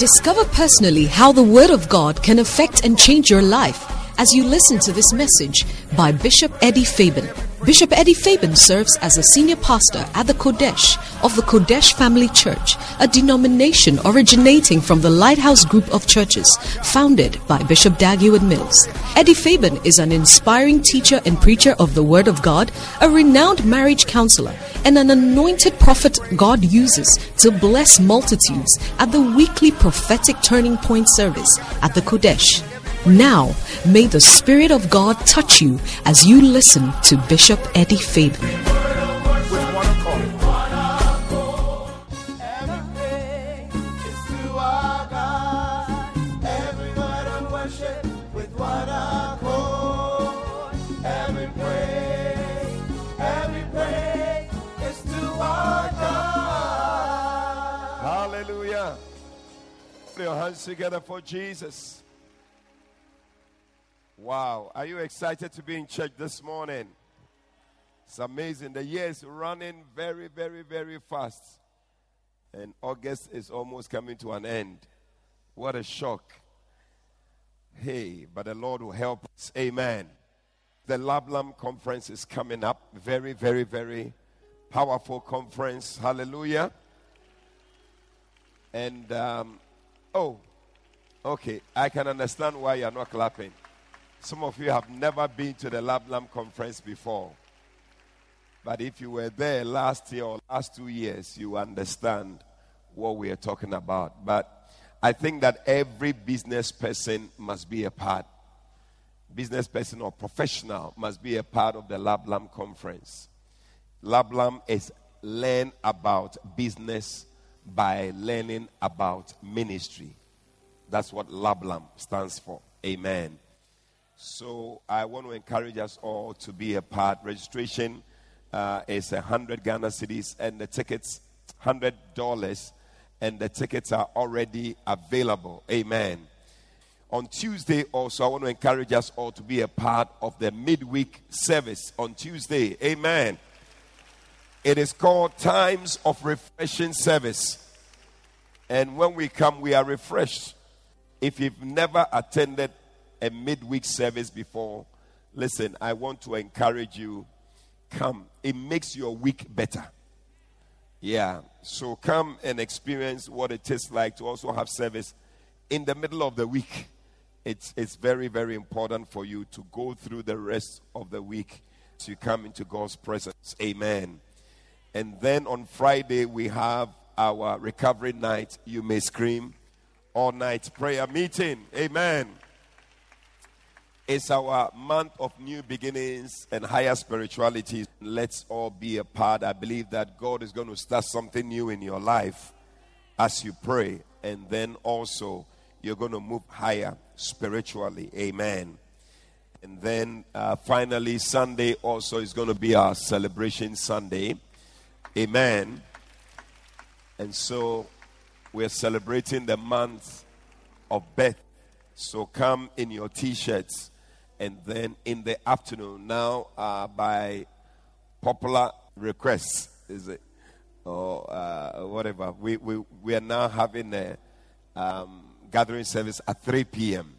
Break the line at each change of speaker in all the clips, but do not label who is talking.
Discover personally how the Word of God can affect and change your life as you listen to this message by Bishop Eddie Fabian. Bishop Eddie Fabian serves as a senior pastor at the Qodesh of the Qodesh Family Church, a denomination originating from the Lighthouse Group of Churches founded by Bishop Dag Heward-Mills. Eddie Fabian is an inspiring teacher and preacher of the Word of God, a renowned marriage counselor, and an anointed prophet God uses to bless multitudes at the weekly prophetic turning point service at the Qodesh. Now, may the Spirit of God touch you as you listen to Bishop Eddie Fabian.
Hallelujah. Put your hands together for Jesus. Wow. Are you excited to be in church this morning? It's amazing. The year is running very, very, very fast. And August is almost coming to an end. What a shock. Hey, but the Lord will help us. Amen. The Lablam conference is coming up. Very, very, very powerful conference. Hallelujah. And, um, oh, okay. I can understand why you're not clapping. Some of you have never been to the Lablam conference before. But if you were there last year or last two years, you understand what we are talking about. But I think that every business person must be a part. Business person or professional must be a part of the Lablam conference. Lablam is learn about business by learning about ministry. That's what Lablam stands for. Amen. So I want to encourage us all to be a part. Registration uh, is a hundred Ghana cedis, and the tickets hundred dollars, and the tickets are already available. Amen. On Tuesday, also, I want to encourage us all to be a part of the midweek service on Tuesday. Amen. It is called Times of Refreshing Service. And when we come, we are refreshed. If you've never attended a midweek service before, listen, I want to encourage you. Come. It makes your week better. Yeah. So come and experience what it is like to also have service in the middle of the week. It's, it's very, very important for you to go through the rest of the week to come into God's presence. Amen. And then on Friday, we have our recovery night. You may scream all night prayer meeting. Amen. It's our month of new beginnings and higher spirituality. Let's all be a part. I believe that God is going to start something new in your life as you pray. And then also, you're going to move higher spiritually. Amen. And then uh, finally, Sunday also is going to be our celebration Sunday. Amen. And so we're celebrating the month of birth. So come in your t shirts. And then in the afternoon, now uh, by popular request, is it? Or uh, whatever, we, we, we are now having a um, gathering service at 3 p.m.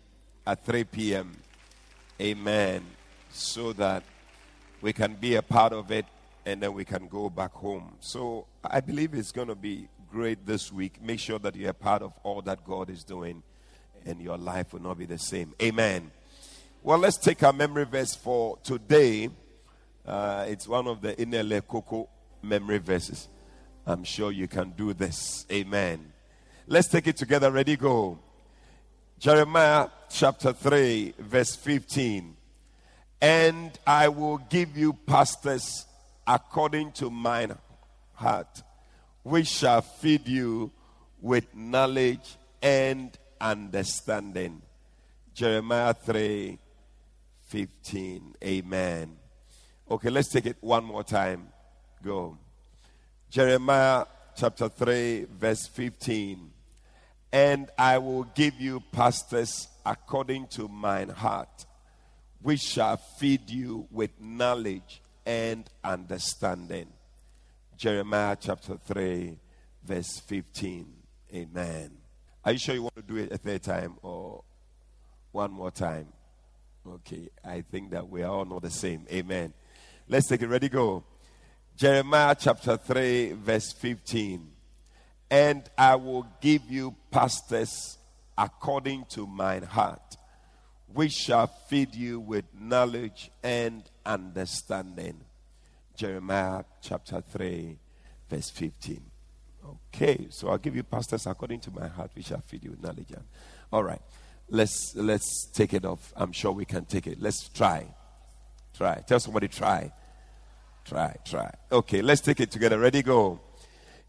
At 3 p.m. Amen. So that we can be a part of it and then we can go back home. So I believe it's going to be great this week. Make sure that you're part of all that God is doing and your life will not be the same. Amen. Well, let's take our memory verse for today. Uh, it's one of the Inele Koko memory verses. I'm sure you can do this. Amen. Let's take it together. Ready, go. Jeremiah chapter 3, verse 15. And I will give you pastors according to mine heart, which shall feed you with knowledge and understanding. Jeremiah 3 15. Amen. Okay, let's take it one more time. Go. Jeremiah chapter 3, verse 15. And I will give you pastors according to mine heart, which shall feed you with knowledge and understanding. Jeremiah chapter 3, verse 15. Amen. Are you sure you want to do it a third time or one more time? Okay, I think that we are all not the same. Amen. Let's take it. Ready, go. Jeremiah chapter 3, verse 15. And I will give you pastors according to mine heart, which shall feed you with knowledge and understanding. Jeremiah chapter 3, verse 15. Okay, so I'll give you pastors according to my heart, which shall feed you with knowledge. All right, let's let's take it off. I'm sure we can take it. Let's try. Try. Tell somebody try. Try, try. Okay, let's take it together. Ready, go.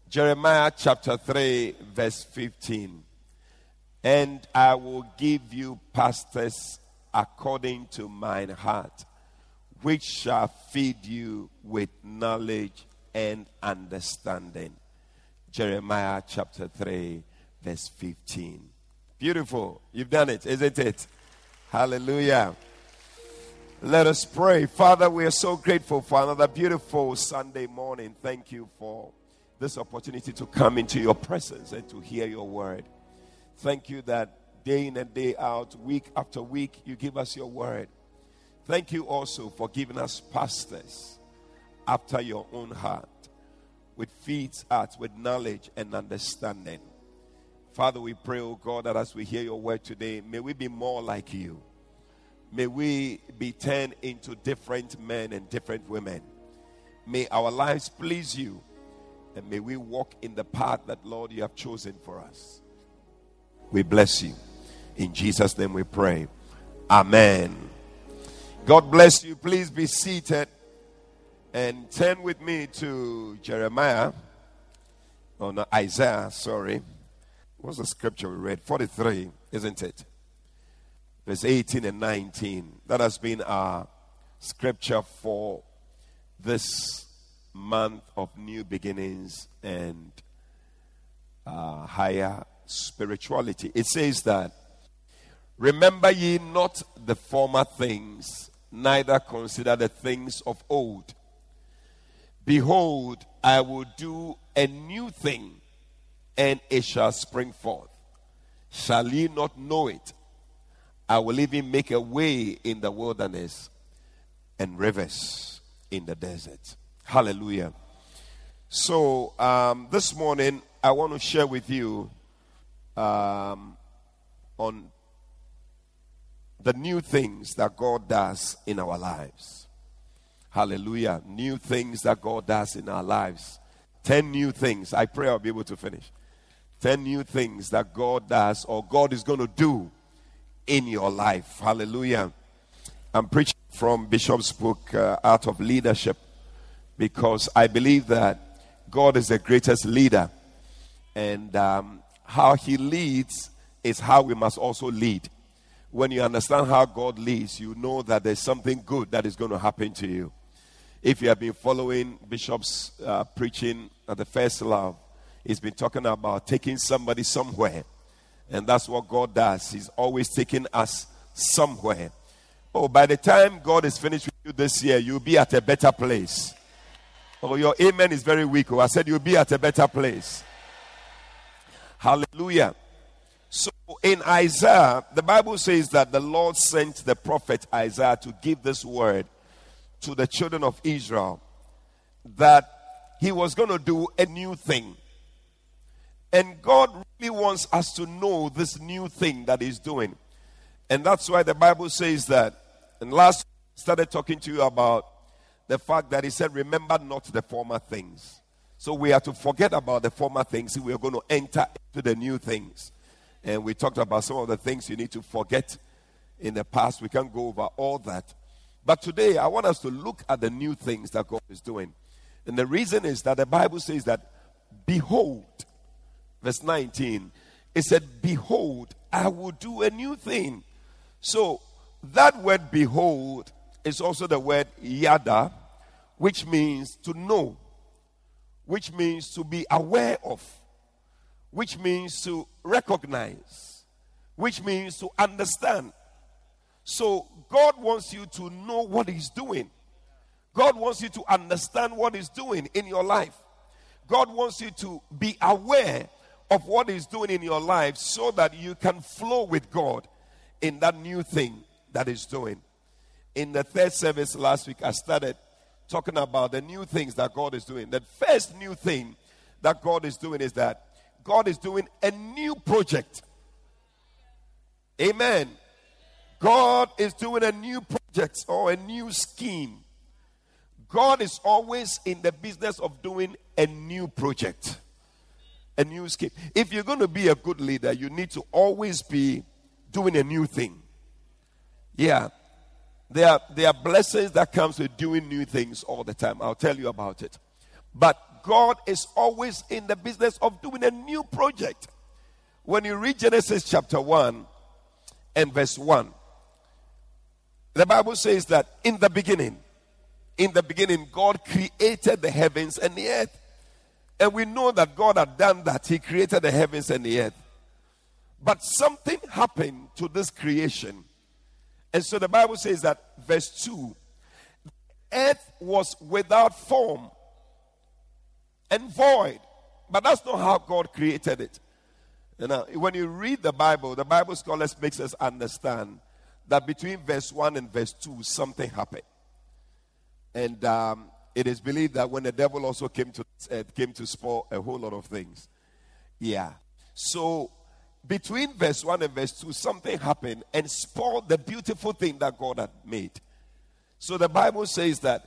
Jeremiah chapter 3, verse 15. And I will give you pastors according to mine heart, which shall feed you with knowledge and understanding. Jeremiah chapter 3, verse 15. Beautiful. You've done it, isn't it? Hallelujah. Let us pray. Father, we are so grateful for another beautiful Sunday morning. Thank you for this opportunity to come into your presence and to hear your word. Thank you that day in and day out, week after week, you give us your word. Thank you also for giving us pastors after your own heart, with feet out, with knowledge and understanding. Father, we pray, oh God, that as we hear your word today, may we be more like you. May we be turned into different men and different women. May our lives please you. And may we walk in the path that, Lord, you have chosen for us. We bless you. In Jesus' name we pray. Amen. God bless you. Please be seated and turn with me to Jeremiah. Oh, no, Isaiah, sorry. What's the scripture we read? 43, isn't it? Verse 18 and 19. That has been our scripture for this month of new beginnings and uh, higher spirituality. It says that, Remember ye not the former things, neither consider the things of old. Behold, I will do a new thing, and it shall spring forth. Shall ye not know it? I will even make a way in the wilderness and rivers in the desert. Hallelujah. So, um, this morning, I want to share with you um, on the new things that God does in our lives. Hallelujah. New things that God does in our lives. 10 new things. I pray I'll be able to finish. 10 new things that God does or God is going to do in your life. Hallelujah. I'm preaching from Bishop's book, uh, Art of Leadership, because I believe that God is the greatest leader. And um, how he leads is how we must also lead. When you understand how God leads, you know that there's something good that is going to happen to you. If you have been following Bishop's uh, preaching at the first love, he's been talking about taking somebody somewhere. And that's what God does. He's always taking us somewhere. Oh, by the time God is finished with you this year, you'll be at a better place. Oh, your amen is very weak. Oh, I said you'll be at a better place. Hallelujah. So in Isaiah, the Bible says that the Lord sent the prophet Isaiah to give this word to the children of Israel that he was going to do a new thing. And God really wants us to know this new thing that He's doing. And that's why the Bible says that. And last started talking to you about the fact that He said, Remember not the former things. So we are to forget about the former things. We are going to enter into the new things. And we talked about some of the things you need to forget in the past. We can't go over all that. But today, I want us to look at the new things that God is doing. And the reason is that the Bible says that, Behold, verse 19, it said, Behold, I will do a new thing. So that word behold is also the word yada, which means to know which means to be aware of, which means to recognize, which means to understand. So, God wants you to know what He's doing. God wants you to understand what He's doing in your life. God wants you to be aware of what He's doing in your life so that you can flow with God in that new thing that He's doing. In the third service last week, I started talking about the new things that God is doing. The first new thing that God is doing is that God is doing a new project. Amen. God is doing a new project or a new scheme. God is always in the business of doing a new project, a new scheme. If you're going to be a good leader, you need to always be doing a new thing. Yeah. There are, there are blessings that comes with doing new things all the time. I'll tell you about it. But God is always in the business of doing a new project. When you read Genesis chapter 1 and verse 1, the Bible says that in the beginning, in the beginning, God created the heavens and the earth. And we know that God had done that. He created the heavens and the earth. But something happened to this creation. And so the Bible says that, verse 2 earth was without form and void. But that's not how God created it. You know, when you read the Bible, the Bible scholars makes us understand that between verse 1 and verse 2, something happened. And um, it is believed that when the devil also came to uh, came to spoil a whole lot of things. Yeah. So between verse 1 and verse 2, something happened and spoiled the beautiful thing that God had made. So the Bible says that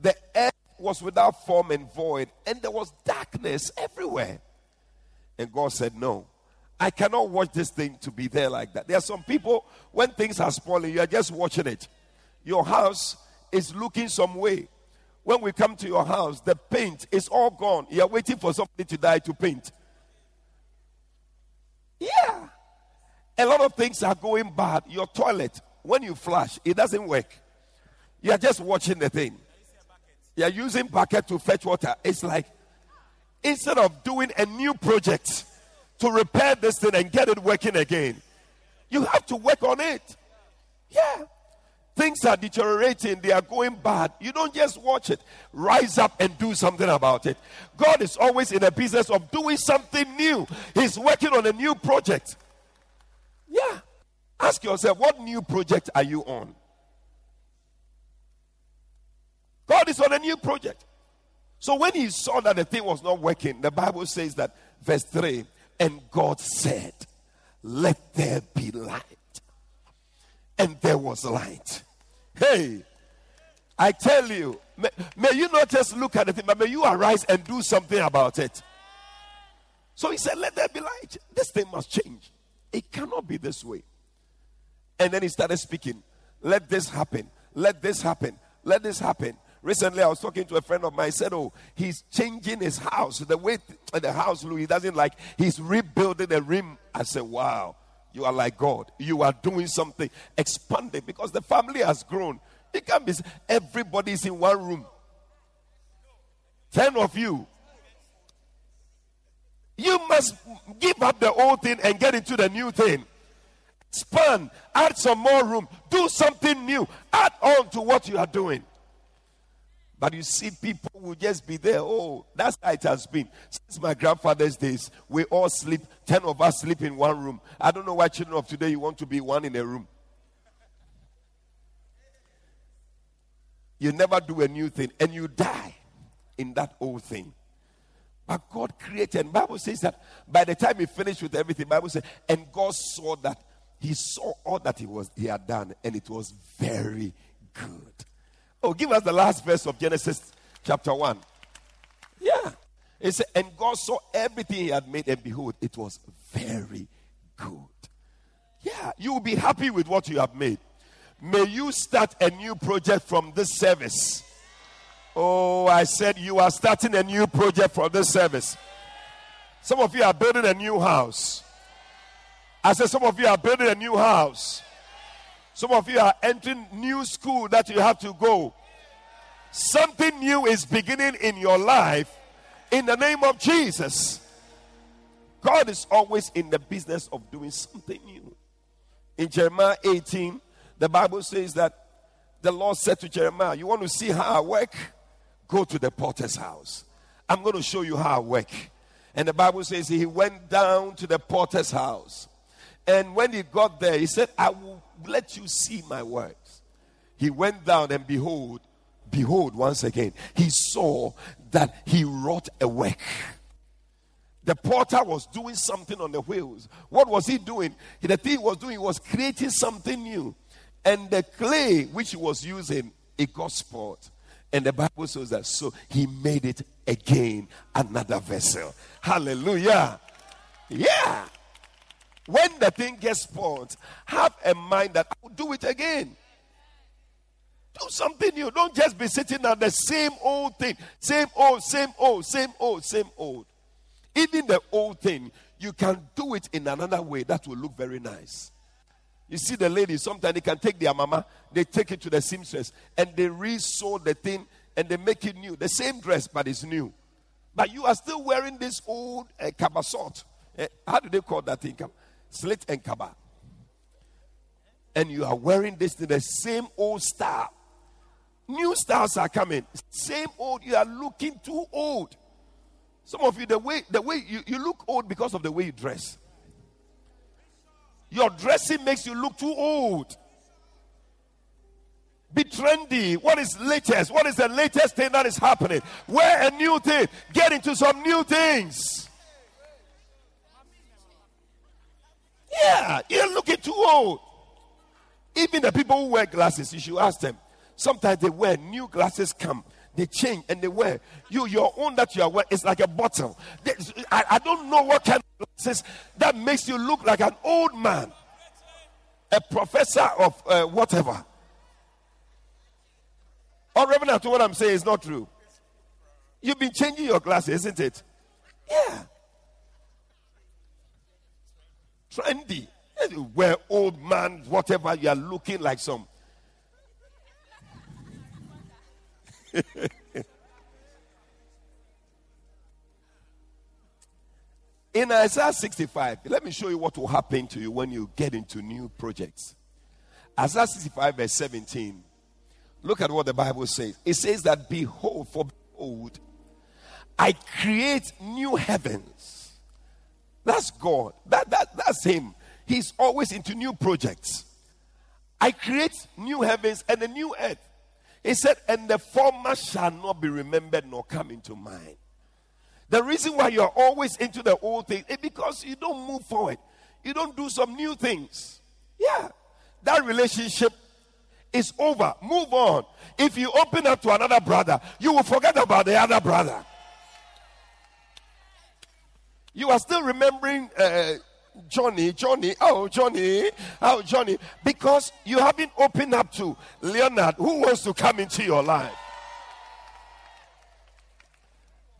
the earth was without form and void, and there was darkness everywhere. And God said, No, I cannot watch this thing to be there like that. There are some people, when things are spoiling, you are just watching it. Your house is looking some way. When we come to your house, the paint is all gone. You are waiting for somebody to die to paint. Yeah. A lot of things are going bad. Your toilet, when you flush, it doesn't work. You are just watching the thing. You are using bucket to fetch water. It's like instead of doing a new project to repair this thing and get it working again, you have to work on it. Yeah. Things are deteriorating, they are going bad. You don't just watch it, rise up and do something about it. God is always in the business of doing something new, He's working on a new project. Yeah. Ask yourself, what new project are you on? God is on a new project. So when he saw that the thing was not working, the Bible says that, verse 3 and God said, Let there be light. And there was light. Hey, I tell you, may, may, you not just look at the thing, but may you arise and do something about it. So he said, Let there be light. This thing must change. It cannot be this way. And then he started speaking, Let this happen. Let this happen. Let this happen. Recently, I was talking to a friend of mine. He said, Oh, he's changing his house. The way the house looks, he doesn't like, he's rebuilding the rim. I said, Wow, you are like God. You are doing something, expanding because the family has grown. It can be everybody's in one room. Ten of you. You must give up the old thing and get into the new thing. Expand, add some more room, do something new, add on to what you are doing. But you see, people will just be there. Oh, that's how it has been. Since my grandfather's days, we all sleep, 10 of us sleep in one room. I don't know why children of today you want to be one in a room. You never do a new thing and you die in that old thing. But God created, Bible says that by the time he finished with everything, Bible says, and God saw that he saw all that he was he had done, and it was very good. Oh, give us the last verse of Genesis chapter 1. Yeah. It said, and God saw everything he had made, and behold, it was very good. Yeah, you will be happy with what you have made. May you start a new project from this service. Oh, I said you are starting a new project from this service. Some of you are building a new house. I said, some of you are building a new house. Some of you are entering new school that you have to go. Something new is beginning in your life in the name of Jesus. God is always in the business of doing something new. In Jeremiah 18, the Bible says that the Lord said to Jeremiah, You want to see how I work? Go to the potter's house. I'm going to show you how I work. And the Bible says he went down to the porter's house. And when he got there, he said, I will let you see my works. He went down and behold, behold, once again, he saw that he wrought a work. The porter was doing something on the wheels. What was he doing? The thing he was doing was creating something new. And the clay which he was using, it got spoiled. And the Bible says that so he made it again another vessel. Hallelujah. Yeah. When the thing gets spoiled, have a mind that I will do it again. Do something new. Don't just be sitting on the same old thing. Same old, same old, same old, same old. Even the old thing, you can do it in another way that will look very nice. You see, the ladies, sometimes they can take their mama, they take it to the seamstress, and they resew the thing and they make it new. The same dress, but it's new. But you are still wearing this old uh, cabasot. Uh, how do they call that thing? Slit and kaba. And you are wearing this to the same old style. New styles are coming. Same old. You are looking too old. Some of you, the way the way you, you look old because of the way you dress. Your dressing makes you look too old. Be trendy. What is latest? What is the latest thing that is happening? Wear a new thing. Get into some new things. Yeah, you're looking too old. Even the people who wear glasses, you should ask them. Sometimes they wear new glasses come. They change and they wear. You, your own that you are wearing, it's like a bottle. I, I don't know what kind of glasses that makes you look like an old man, a professor of uh, whatever. Or Reverend, to what I'm saying is not true. You've been changing your glasses, isn't it? Yeah. Trendy. Wear old man, whatever, you are looking like some In Isaiah 65, let me show you what will happen to you when you get into new projects. Isaiah 65, verse 17. Look at what the Bible says. It says that, Behold, for behold, I create new heavens. That's God. That, that, that's Him. He's always into new projects. I create new heavens and a new earth. He said, And the former shall not be remembered nor come into mind. The reason why you're always into the old thing is because you don't move forward. You don't do some new things. Yeah. That relationship is over. Move on. If you open up to another brother, you will forget about the other brother. You are still remembering uh, Johnny, Johnny, oh, Johnny, oh, Johnny, because you haven't opened up to Leonard who wants to come into your life.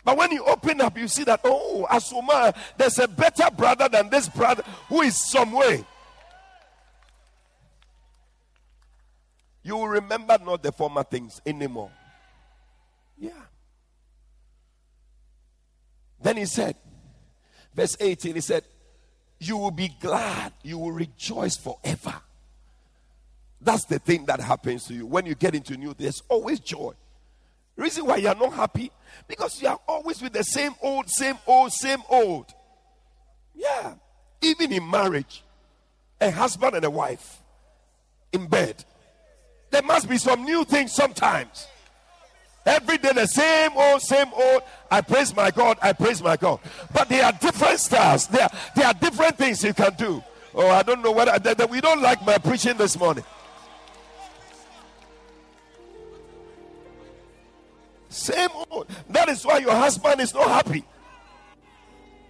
But when you open up, you see that, oh, Asuma, there's a better brother than this brother who is some way. You will remember not the former things anymore. Yeah. Then he said, verse 18, he said, you will be glad, you will rejoice forever. That's the thing that happens to you when you get into new. There's always joy. Reason why you are not happy because you are always with the same old, same old, same old. Yeah, even in marriage, a husband and a wife in bed, there must be some new things sometimes. Every day, the same old, same old. I praise my God, I praise my God. But there are different styles, there, there are different things you can do. Oh, I don't know whether that we don't like my preaching this morning. Same old. That is why your husband is not happy.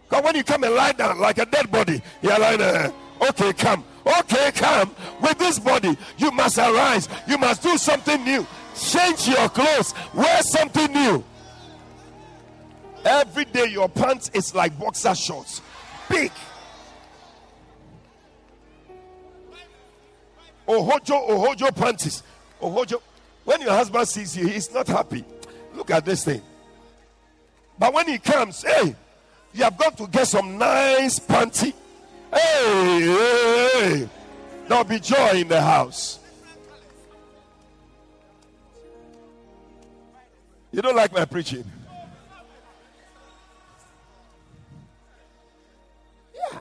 Because when you come and lie down like a dead body, you're like, uh, okay, come. Okay, come. With this body, you must arise. You must do something new. Change your clothes. Wear something new. Every day your pants is like boxer shorts. Big. Ohojo, Ohojo panties. Ohojo. When your husband sees you, he's not happy. Look at this thing. But when he comes, hey, you have got to get some nice panty. Hey, hey, hey. There'll be joy in the house. You don't like my preaching? Yeah.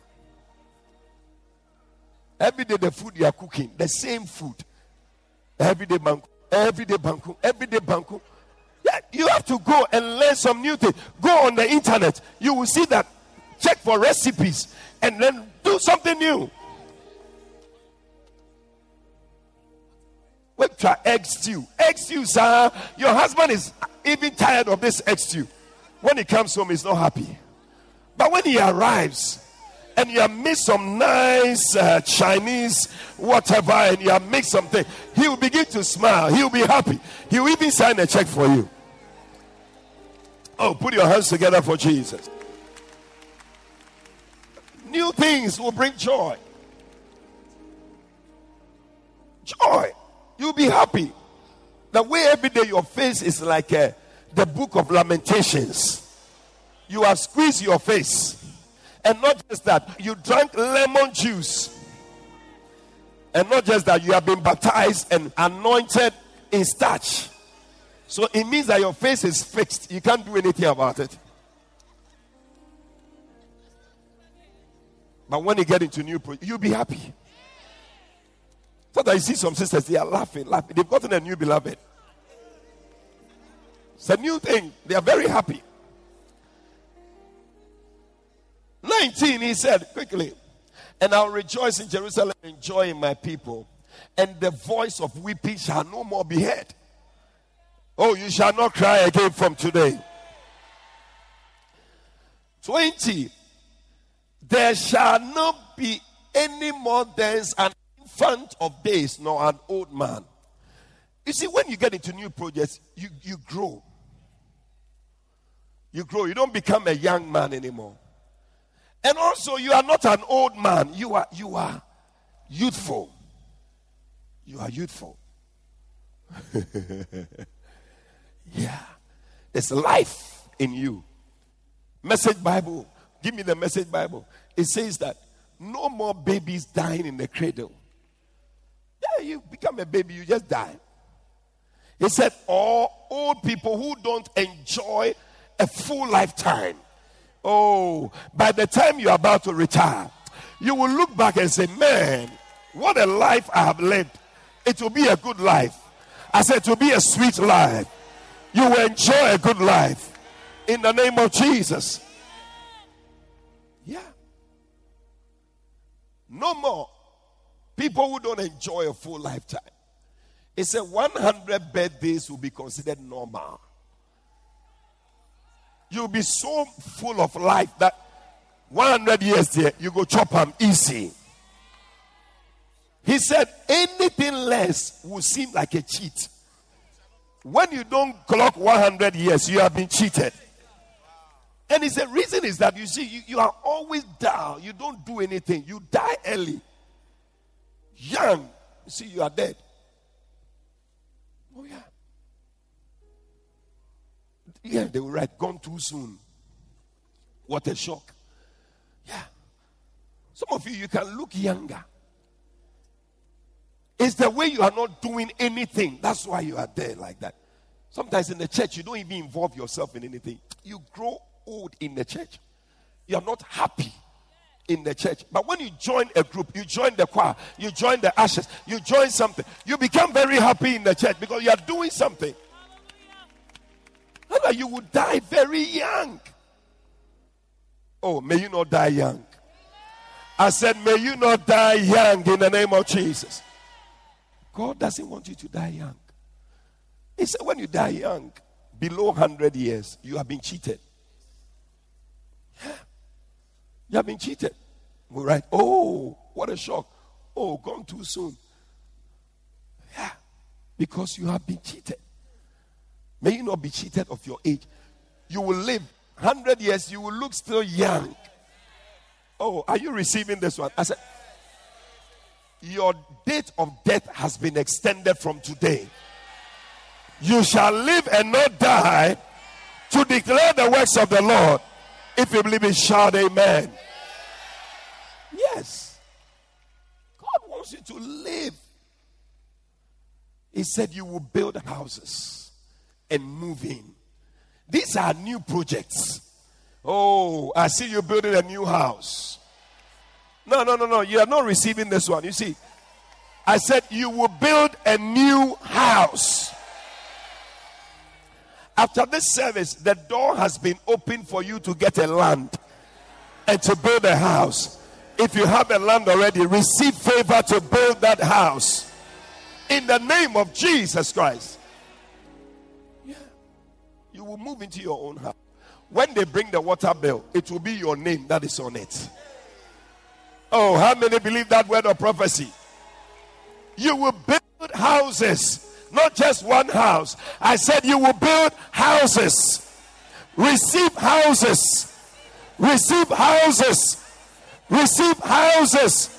Every day the food you are cooking, the same food. Every day banku, every day banku, every day banku. Yeah, you have to go and learn some new thing. Go on the internet. You will see that. Check for recipes and then do something new. Try egg stew. Egg stew, sir. Your husband is even tired of this egg stew. When he comes home, he's not happy. But when he arrives, and you have made some nice uh, Chinese whatever, and you have made something, he will begin to smile. He will be happy. He will even sign a check for you. Oh, put your hands together for Jesus. New things will bring joy. Joy. You'll be happy. The way every day your face is like uh, the book of Lamentations. You have squeezed your face. And not just that, you drank lemon juice. And not just that, you have been baptized and anointed in starch. So it means that your face is fixed. You can't do anything about it. But when you get into new, you'll be happy. So that you see some sisters, they are laughing, laughing. They've gotten a new beloved. It's a new thing. They are very happy. 19, he said quickly, and I'll rejoice in Jerusalem and joy in my people, and the voice of weeping shall no more be heard. Oh, you shall not cry again from today. 20, there shall not be any more dance an infant of days nor an old man. You see, when you get into new projects, you, you grow. You grow. You don't become a young man anymore. And also, you are not an old man. You are you are youthful. You are youthful. yeah. There's life in you. Message Bible. Give me the message Bible. It says that no more babies dying in the cradle. You become a baby, you just die. He said, all old people who don't enjoy a full lifetime Oh, by the time you're about to retire, you will look back and say, Man, what a life I have lived. It will be a good life. I said, it will be a sweet life. You will enjoy a good life in the name of Jesus. Yeah. No more people who don't enjoy a full lifetime. It said 100 birthdays will be considered normal. You'll be so full of life that 100 years there, you go chop them easy. He said, anything less will seem like a cheat. When you don't clock 100 years, you have been cheated. And he said, reason is that you see, you, you are always down. You don't do anything. You die early. Young. You see, you are dead. Oh, yeah. Yeah, they were right. gone too soon. What a shock. Yeah. Some of you, you can look younger. It's the way you are not doing anything. That's why you are there like that. Sometimes in the church, you don't even involve yourself in anything. You grow old in the church. You are not happy in the church. But when you join a group, you join the choir, you join the ashes, you join something, you become very happy in the church because you are doing something that you will die very young. Oh, may you not die young. I said, may you not die young in the name of Jesus. God doesn't want you to die young. He said, when you die young, below 100 years, you have been cheated. Yeah. You have been cheated. We're right. Oh, what a shock. Oh, gone too soon. Yeah. Because you have been cheated. May you not be cheated of your age. You will live 100 years, you will look still young. Oh, are you receiving this one? I said, Your date of death has been extended from today. You shall live and not die to declare the works of the Lord. If you believe it, shout amen. Yes. God wants you to live. He said, You will build houses and move in. These are new projects. Oh, I see you building a new house. No, no, no, no. You are not receiving this one. You see, I said you will build a new house. After this service, the door has been opened for you to get a land and to build a house. If you have a land already, receive favor to build that house in the name of Jesus Christ. Yeah. You will move into your own house. When they bring the water bill, it will be your name that is on it. Oh, how many believe that word of prophecy? You will build houses, not just one house. I said you will build houses. Receive houses. Receive houses. Receive houses.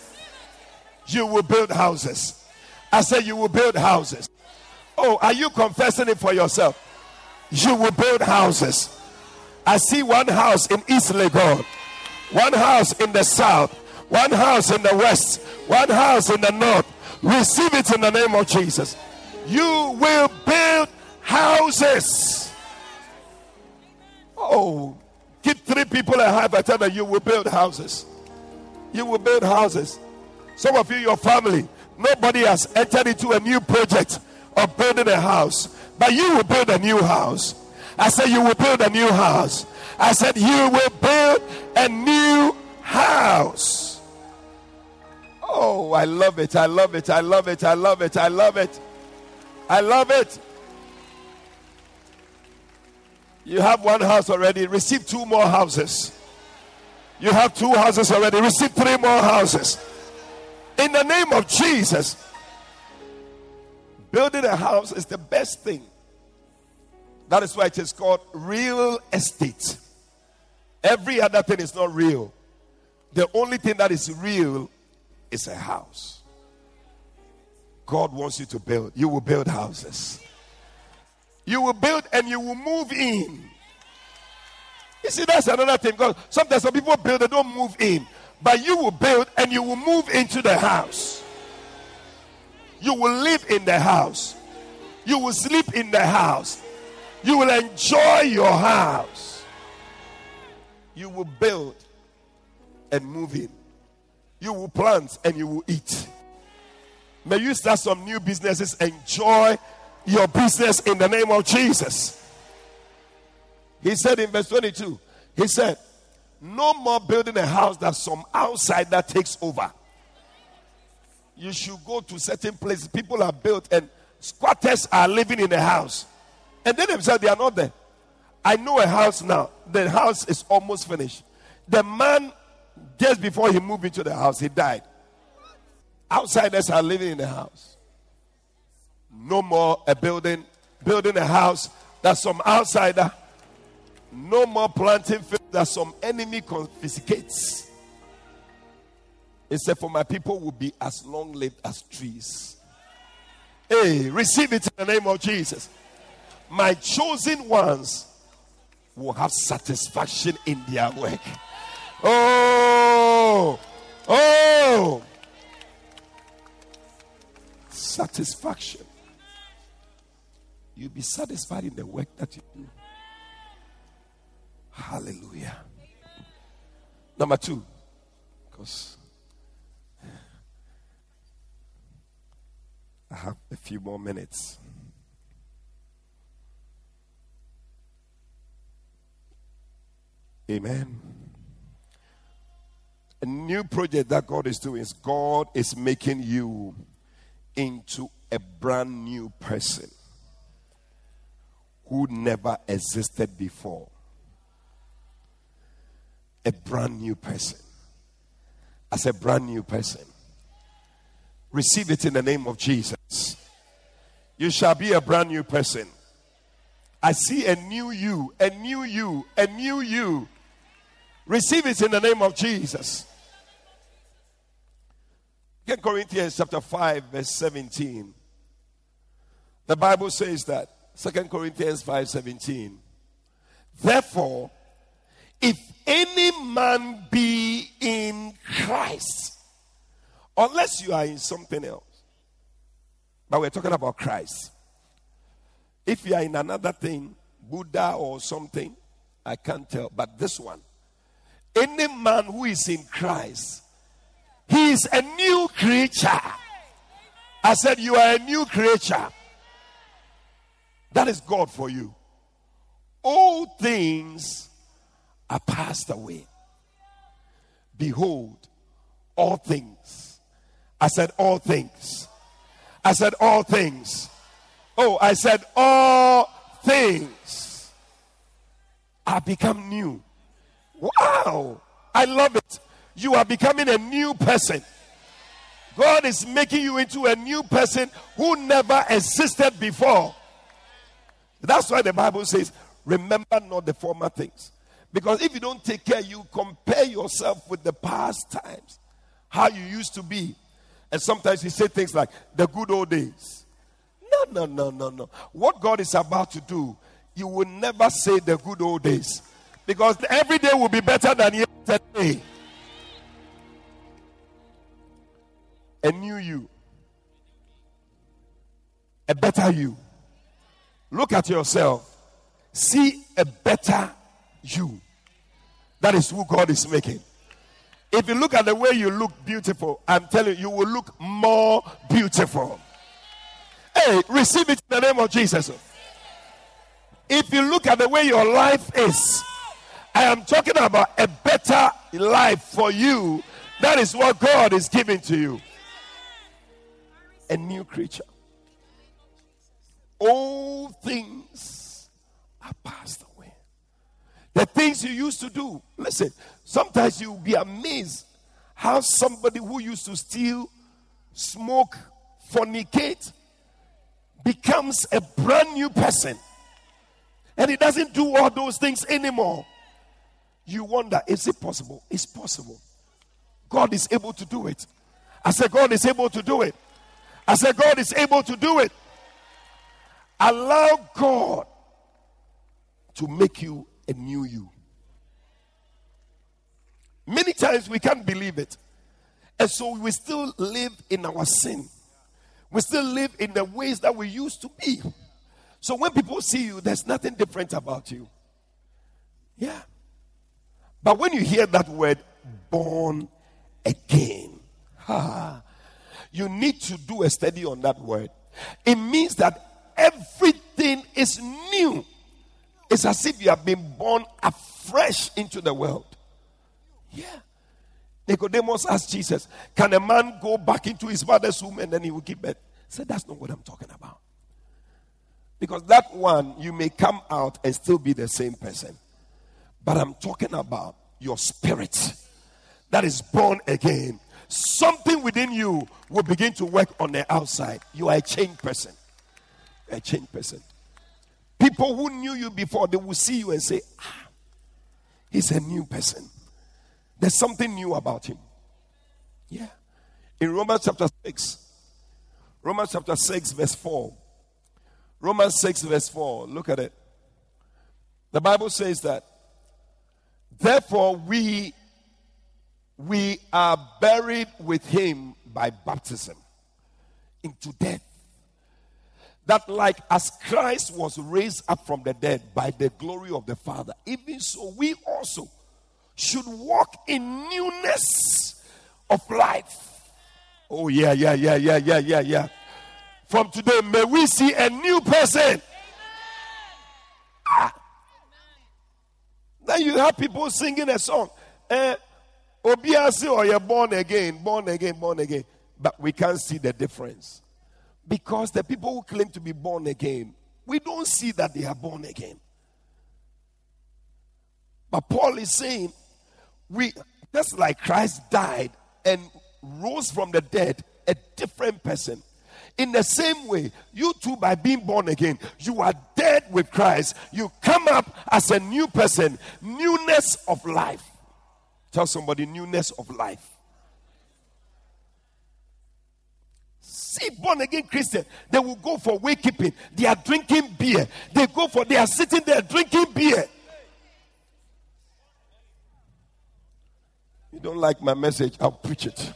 You will build houses. I said you will build houses. Oh, are you confessing it for yourself? You will build houses. I see one house in East Legon, one house in the south, one house in the west, one house in the north. Receive it in the name of Jesus. You will build houses. Oh, Keep three people a high five. tell them you will build houses. You will build houses. Some of you, your family, nobody has entered into a new project of building a house, but you will build a new house. I said, You will build a new house. I said, You will build a new house. Oh, I love it. I love it. I love it. I love it. I love it. I love it. You have one house already, receive two more houses. You have two houses already, receive three more houses. In the name of Jesus, building a house is the best thing. That is why it is called real estate. Every other thing is not real. The only thing that is real is a house. God wants you to build. You will build houses. You will build and you will move in. You see, that's another thing because sometimes some people build, they don't move in. But you will build and you will move into the house. You will live in the house. You will sleep in the house. You will enjoy your house. You will build and move in. You will plant and you will eat. May you start some new businesses. Enjoy your business in the name of Jesus. He said in verse 22, he said, No more building a house that some outsider takes over. You should go to certain places. People are built and squatters are living in the house. And then they themselves, they are not there. I know a house now. The house is almost finished. The man, just before he moved into the house, he died. Outsiders are living in the house. No more a building, building a house that some outsider. No more planting fields that some enemy confiscates. Except for my people will be as long lived as trees. Hey, receive it in the name of Jesus. My chosen ones will have satisfaction in their work. Oh, oh, satisfaction. You'll be satisfied in the work that you do. Hallelujah. Number two, because eh, I have a few more minutes. Amen. A new project that God is doing is God is making you into a brand new person who never existed before. A brand new person. As a brand new person. Receive it in the name of Jesus. You shall be a brand new person. I see a new you, a new you, a new you. Receive it in the name of Jesus. 2 Corinthians chapter 5, verse 17. The Bible says that Second Corinthians 5:17. Therefore, if any man be in Christ, unless you are in something else, but we're talking about Christ. If you are in another thing, Buddha or something, I can't tell, but this one, any man who is in Christ He is a new creature. I said, You are a new creature. That is God for you. All things are passed away. Behold, all things. I said, All things. I said, All things. Oh, I said, All things are become new. Wow. I love it. You are becoming a new person. God is making you into a new person who never existed before. That's why the Bible says, Remember not the former things. Because if you don't take care, you compare yourself with the past times, how you used to be. And sometimes you say things like, The good old days. No, no, no, no, no. What God is about to do, you will never say the good old days. Because every day will be better than yesterday. A new you. A better you. Look at yourself. See a better you. That is who God is making. If you look at the way you look beautiful, I'm telling you, you will look more beautiful. Hey, receive it in the name of Jesus. If you look at the way your life is, I am talking about a better life for you. That is what God is giving to you. A new creature. All things are passed away. The things you used to do. Listen, sometimes you'll be amazed how somebody who used to steal, smoke, fornicate becomes a brand new person. And he doesn't do all those things anymore. You wonder, is it possible? It's possible. God is able to do it. I said, God is able to do it. I said, God is able to do it. Allow God to make you a new you. Many times we can't believe it. And so we still live in our sin. We still live in the ways that we used to be. So when people see you, there's nothing different about you. Yeah. But when you hear that word, born again, you need to do a study on that word. It means that everything is new. It's as if you have been born afresh into the world. Yeah. Nicodemus asked Jesus, Can a man go back into his mother's womb and then he will give birth? He said, That's not what I'm talking about. Because that one, you may come out and still be the same person. But I'm talking about your spirit that is born again. Something within you will begin to work on the outside. You are a changed person. A changed person. People who knew you before, they will see you and say, ah, he's a new person. There's something new about him. Yeah. In Romans chapter 6, Romans chapter 6, verse 4. Romans 6, verse 4. Look at it. The Bible says that Therefore, we we are buried with him by baptism into death. That, like as Christ was raised up from the dead by the glory of the Father, even so we also should walk in newness of life. Oh, yeah, yeah, yeah, yeah, yeah, yeah, yeah. From today, may we see a new person. Ah. Then you have people singing a song. Eh, Obiasi or you're born again, born again, born again. But we can't see the difference. Because the people who claim to be born again, we don't see that they are born again. But Paul is saying, we just like Christ died and rose from the dead, a different person. In the same way, you too, by being born again, you are dead with Christ. You come up as a new person, newness of life. Tell somebody, newness of life. See, born again Christian, they will go for wakekeeping. They are drinking beer. They go for, they are sitting there drinking beer. You don't like my message, I'll preach it.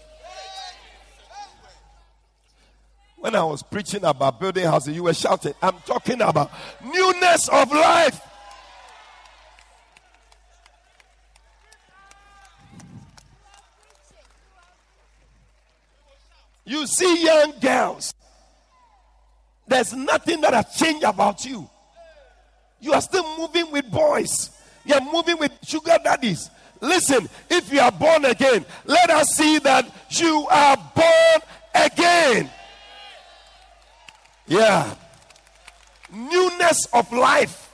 When I was preaching about building houses, you were shouting, I'm talking about newness of life. You see young girls. There's nothing that has changed about you. You are still moving with boys. You're moving with sugar daddies. Listen, if you are born again, let us see that you are born again. Yeah. Newness of life.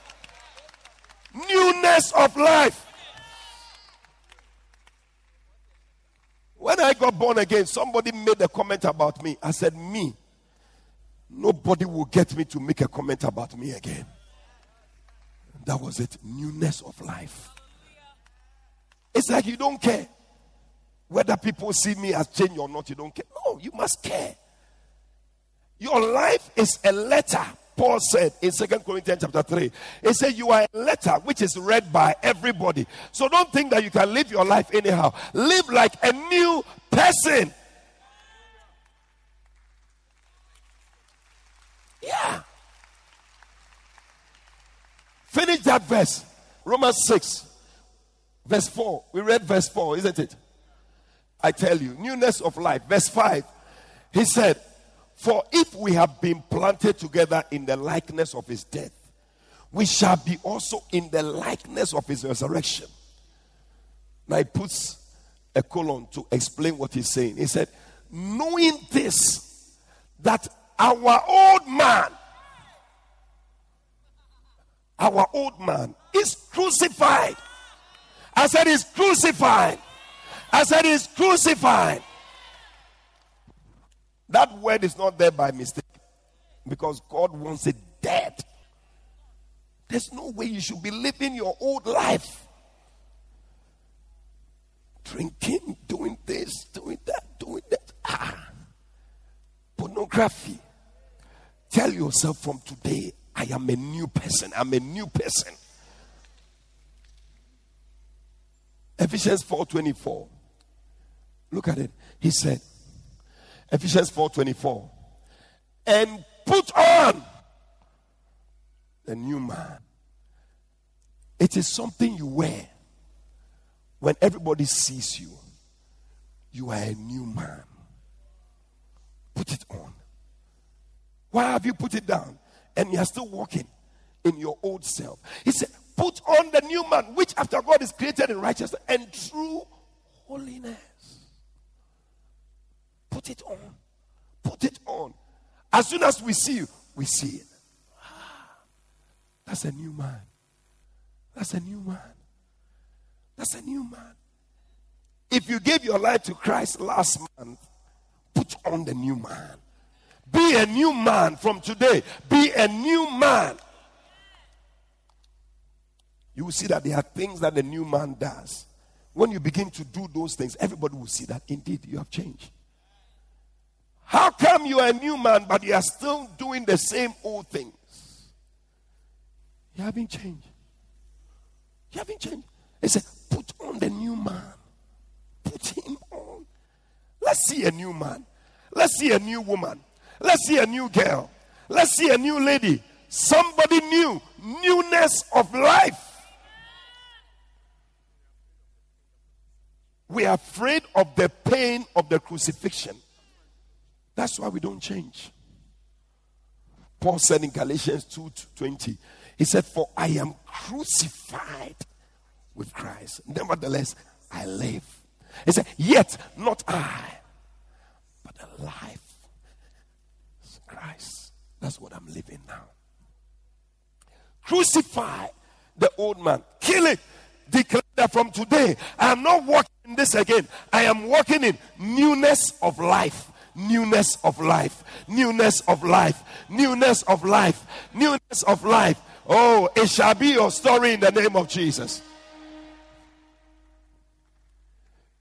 Newness of life. When I got born again, somebody made a comment about me. I said, Me. Nobody will get me to make a comment about me again. That was it. Newness of life. It's like you don't care whether people see me as changed or not. You don't care. No, you must care. Your life is a letter. Paul said in Second Corinthians chapter 3, he said, You are a letter which is read by everybody. So don't think that you can live your life anyhow. Live like a new person. Yeah. Finish that verse. Romans 6, verse 4. We read verse 4, isn't it? I tell you, newness of life. Verse 5. He said, For if we have been planted together in the likeness of his death, we shall be also in the likeness of his resurrection. Now he puts a colon to explain what he's saying. He said, Knowing this, that our old man our old man is crucified. I said, He's crucified. I said, He's crucified. That word is not there by mistake because God wants it dead. There's no way you should be living your old life. Drinking, doing this, doing that, doing that. Ah. Pornography. Tell yourself from today, I am a new person. I'm a new person. Ephesians 4:24. Look at it. He said, Ephesians 4:24. And put on the new man. It is something you wear. When everybody sees you, you are a new man. Put it on. Why have you put it down? and you are still walking in your old self. He said, Put on the new man, which after God is created in righteousness and true holiness. Put it on. Put it on. As soon as we see you, we see it. That's a new man. That's a new man. That's a new man. If you gave your life to Christ last month, put on the new man. Be a new man from today. Be a new man. You will see that there are things that the new man does. When you begin to do those things, everybody will see that indeed you have changed. How come you are a new man, but you are still doing the same old things? You haven't changed. You haven't changed. He said, Put on the new man. Put him on. Let's see a new man. Let's see a new woman. Let's see a new girl. Let's see a new lady. Somebody new. Newness of life. We are afraid of the pain of the crucifixion. That's why we don't change. Paul said in Galatians 2:20, he said, For I am crucified with Christ. Nevertheless, I live. He said, Yet not I, but the life Christ. That's what I'm living now. Crucify the old man, kill it. Declare that from today, I am not walking in this again. I am walking in newness of life. Newness of life, newness of life, newness of life, newness of life. Oh, it shall be your story in the name of Jesus.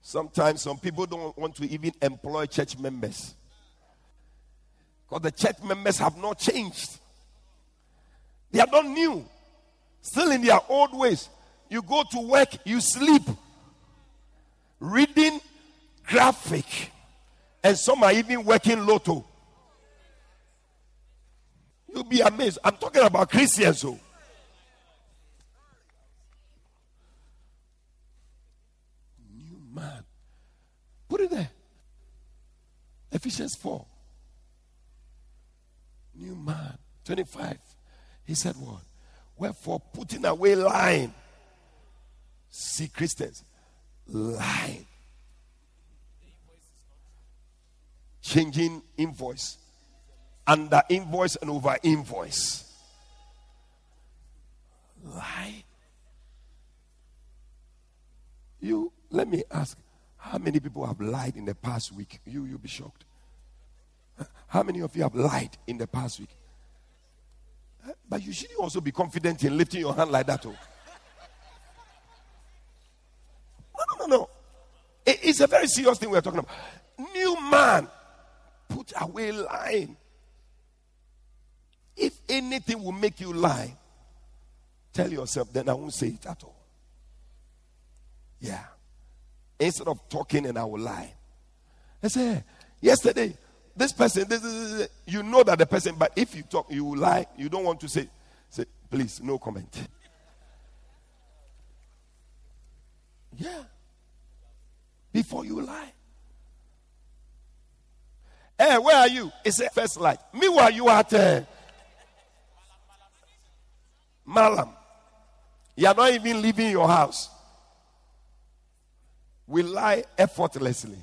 Sometimes some people don't want to even employ church members. Because the church members have not changed. They are not new. Still in their old ways. You go to work, you sleep. Reading graphic. And some are even working lotto. You'll be amazed. I'm talking about Christians. So. New man. Put it there. Ephesians 4. New man. 25. He said, What? Wherefore, putting away lying. See, Christians, lying. Changing invoice, under invoice and over invoice. Lie. You, let me ask, how many people have lied in the past week? You, you'll be shocked. How many of you have lied in the past week? But you should also be confident in lifting your hand like that. Oh. No, no, no, no. It's a very serious thing we're talking about. New man, put away lying. If anything will make you lie, tell yourself, then I won't say it at all. Yeah. Instead of talking and I will lie. I say, yesterday, this person, this, this, this, you know that the person, but if you talk, you will lie, you don't want to say, say, please, no comment. Yeah. Before you lie. Hey, where are you? It's a first light. Meanwhile, you are at uh, Malam. You are not even leaving your house. We lie effortlessly.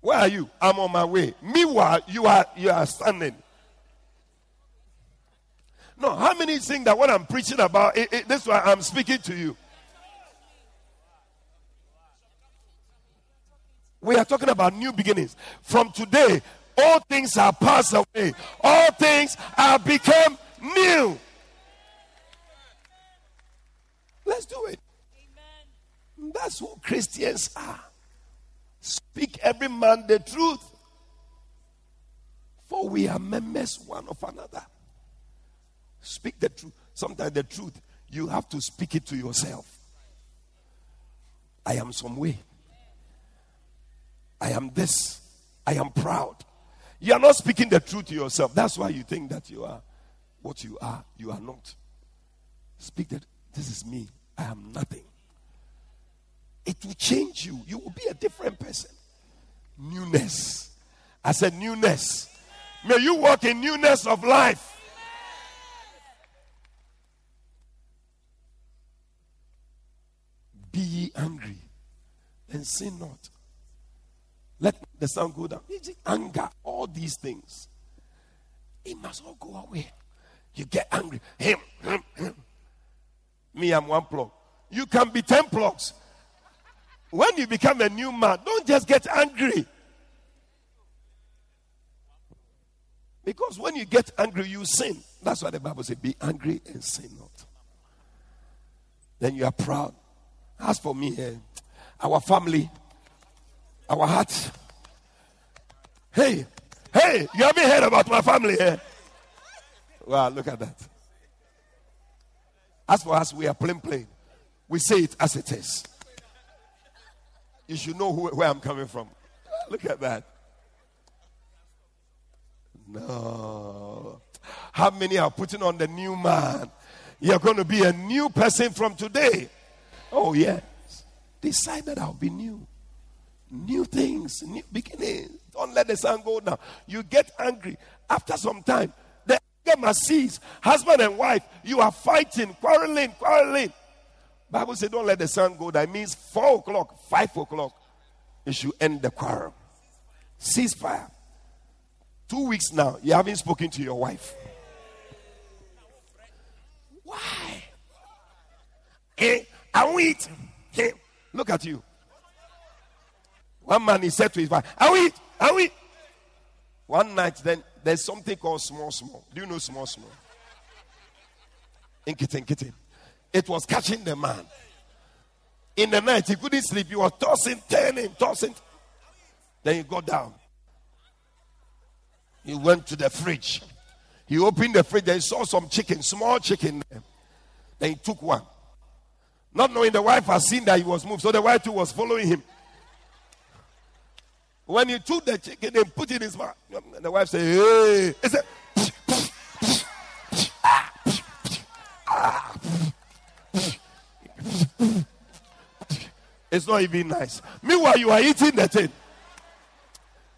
Where are you? I'm on my way. Meanwhile, you are you are standing. No, how many think that what I'm preaching about? It, it, this is why I'm speaking to you. We are talking about new beginnings. From today, all things are passed away. All things are become new. Let's do it. Amen. That's who Christians are. Speak every man the truth. For we are members one of another. Speak the truth. Sometimes the truth, you have to speak it to yourself. I am some way. I am this. I am proud. You are not speaking the truth to yourself. That's why you think that you are what you are. You are not. Speak that this is me. I am nothing. It will change you. You will be a different person. Newness. I said, newness. May you walk in newness of life. Be ye angry and sin not. Let the sun go down. Anger, all these things. It must all go away. You get angry. Him, him, him. Me, I'm one plug. You can be 10 plugs. When you become a new man, don't just get angry. Because when you get angry, you sin. That's why the Bible says, Be angry and sin not. Then you are proud. As for me, eh, our family, our hearts. Hey, hey, you haven't heard about my family here. Eh? Wow, look at that. As for us, we are plain, plain. We say it as it is you should know who, where I'm coming from. Look at that. No. How many are putting on the new man? You're going to be a new person from today. Oh, yes. Decide that I'll be new. Things, new beginnings. Don't let the sun go down. You get angry. After some time, the anger must cease. Husband and wife, you are fighting, quarreling, quarreling. Bible says, don't let the sun go. That means four o'clock, five o'clock. You should end the quarrel. Ceasefire. Two weeks now, you haven't spoken to your wife. Why? Eh? Hey, I will eat. Hey, eh? look at you. One man he said to his wife, eat. I will eat. One night, then there's something called small, small. Do you know small, small? Inkite, inkite. It was catching the man. In the night, he couldn't sleep. He was tossing, turning, tossing. Then he got down. He went to the fridge. He opened the fridge and he saw some chicken, small chicken there. Then he took one. Not knowing the wife had seen that he was moved, so the wife too was following him. When he took the chicken and put it in his mouth, the wife said, Hey, he said, It's not even nice. Meanwhile, you are eating the thing.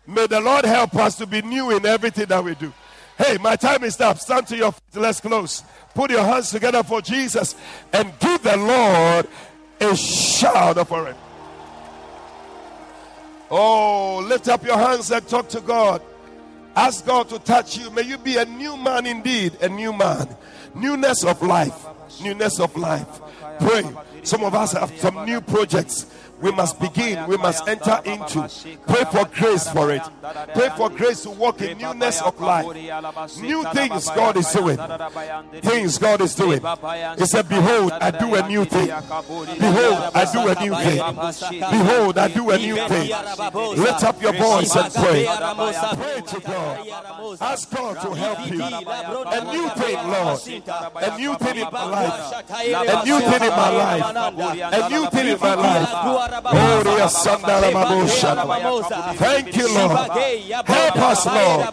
May the Lord help us to be new in everything that we do. Hey, my time is up. Stand to your feet. Let's close. Put your hands together for Jesus and give the Lord a shout of it. Oh, lift up your hands and talk to God. Ask God to touch you. May you be a new man indeed, a new man. Newness of life. Newness of life. Pray. Some of us have some new projects we must begin, we must enter into. Pray for grace for it. Pray for grace to walk in newness of life. New things God is doing. Things God is doing. He said, Behold, I do a new thing. Behold, I do a new thing. Behold, I do a new thing. Lift up your voice and pray. Pray to God. Ask God to help you. A new thing, Lord. A new thing in life. A new thing in my life. A new thing in my life. Oh, thank you, Lord. Help us, Lord,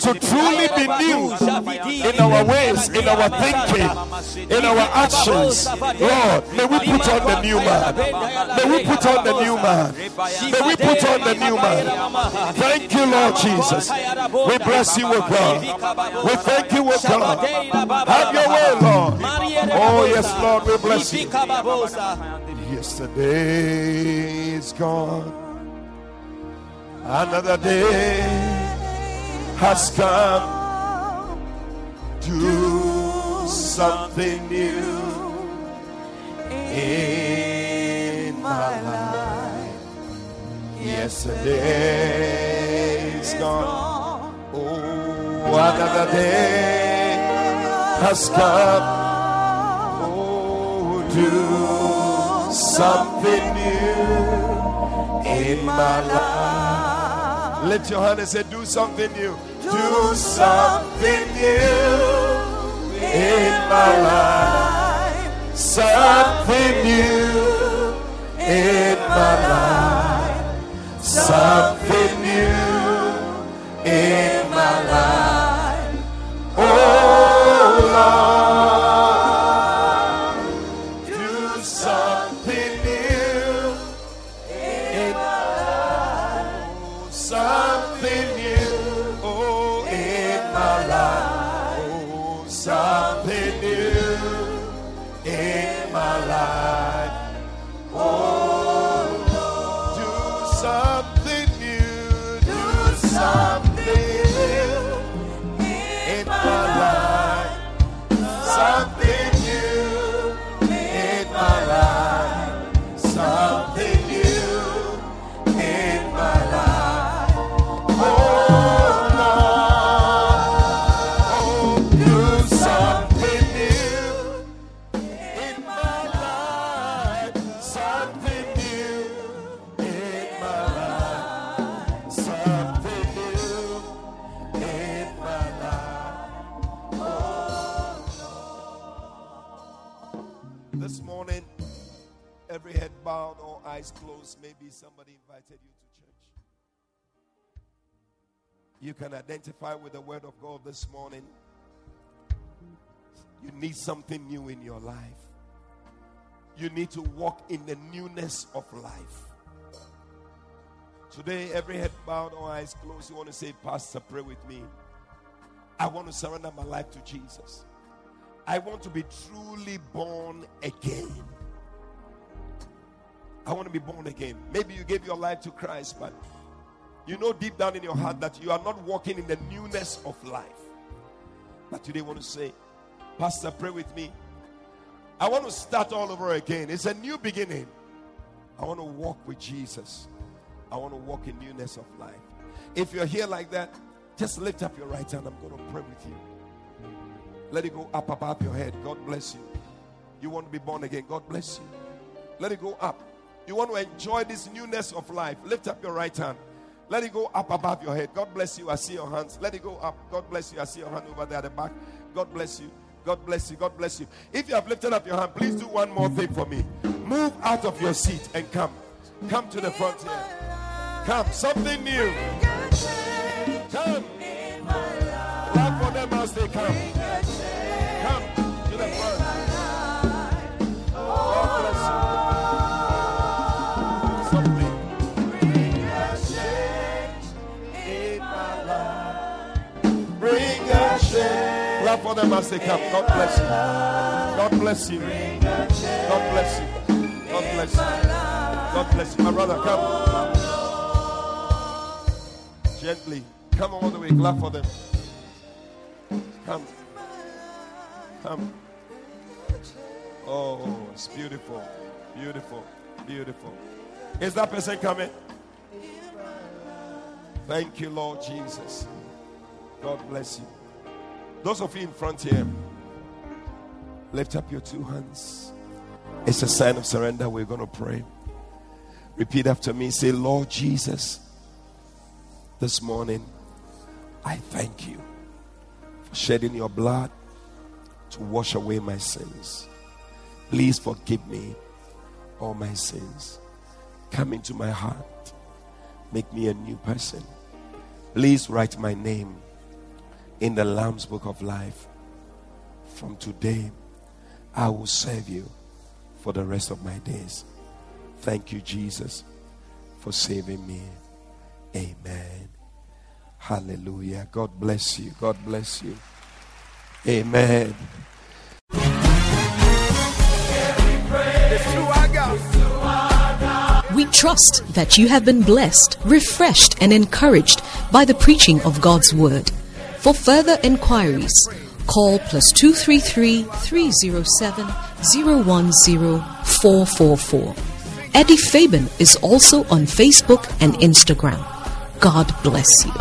to truly be new in our ways, in our thinking, in our actions. Lord, may we put on the new man. May we put on the new man. May we put on the new man. Thank you, Lord Jesus. We bless you, O God. We thank you, O God. Have your way, Lord. Oh, yes, Lord, we bless you. Yesterday is gone. Another day has come. Do something new in my life. Yesterday is gone. Oh, another day has come. Do something new in my life. Lift your hand and say, Do something new. Do something new in my life. Something new in my life. Something can identify with the word of God this morning, you need something new in your life. You need to walk in the newness of life. Today, every head bowed or eyes closed, you want to say, Pastor, pray with me. I want to surrender my life to Jesus. I want to be truly born again. I want to be born again. Maybe you gave your life to Christ, but you know deep down in your heart that you are not walking in the newness of life. But today, I want to say, Pastor, pray with me. I want to start all over again. It's a new beginning. I want to walk with Jesus. I want to walk in newness of life. If you're here like that, just lift up your right hand. I'm going to pray with you. Let it go up above your head. God bless you. You want to be born again. God bless you. Let it go up. You want to enjoy this newness of life. Lift up your right hand. Let it go up above your head. God bless you. I see your hands. Let it go up. God bless you. I see your hand over there at the back. God bless you. God bless you. God bless you. If you have lifted up your hand, please do one more thing for me. Move out of your seat and come. Come to the front here. Come. Something new. Come. Clap for them as they. Come for them as they come. God bless you. God bless you. God bless you. God bless you. God bless you. My brother, come. Gently. Come all the way. Clap for them. Come. Come. Oh, it's beautiful. Beautiful. Beautiful. Is that person coming? Thank you, Lord Jesus. God bless you. Those of you in front here, lift up your two hands. It's a sign of surrender. We're going to pray. Repeat after me. Say, Lord Jesus, this morning, I thank you for shedding your blood to wash away my sins. Please forgive me all my sins. Come into my heart. Make me a new person. Please write my name in the Lamb's Book of Life. From today, I will serve you for the rest of my days. Thank you, Jesus, for saving me. Amen. Hallelujah. God bless you. God bless you. Amen.
We trust that you have been blessed, refreshed, and encouraged by the preaching of God's Word. For further inquiries, call plus 233 307 010444. Eddie Fabian is also on Facebook and Instagram. God bless you.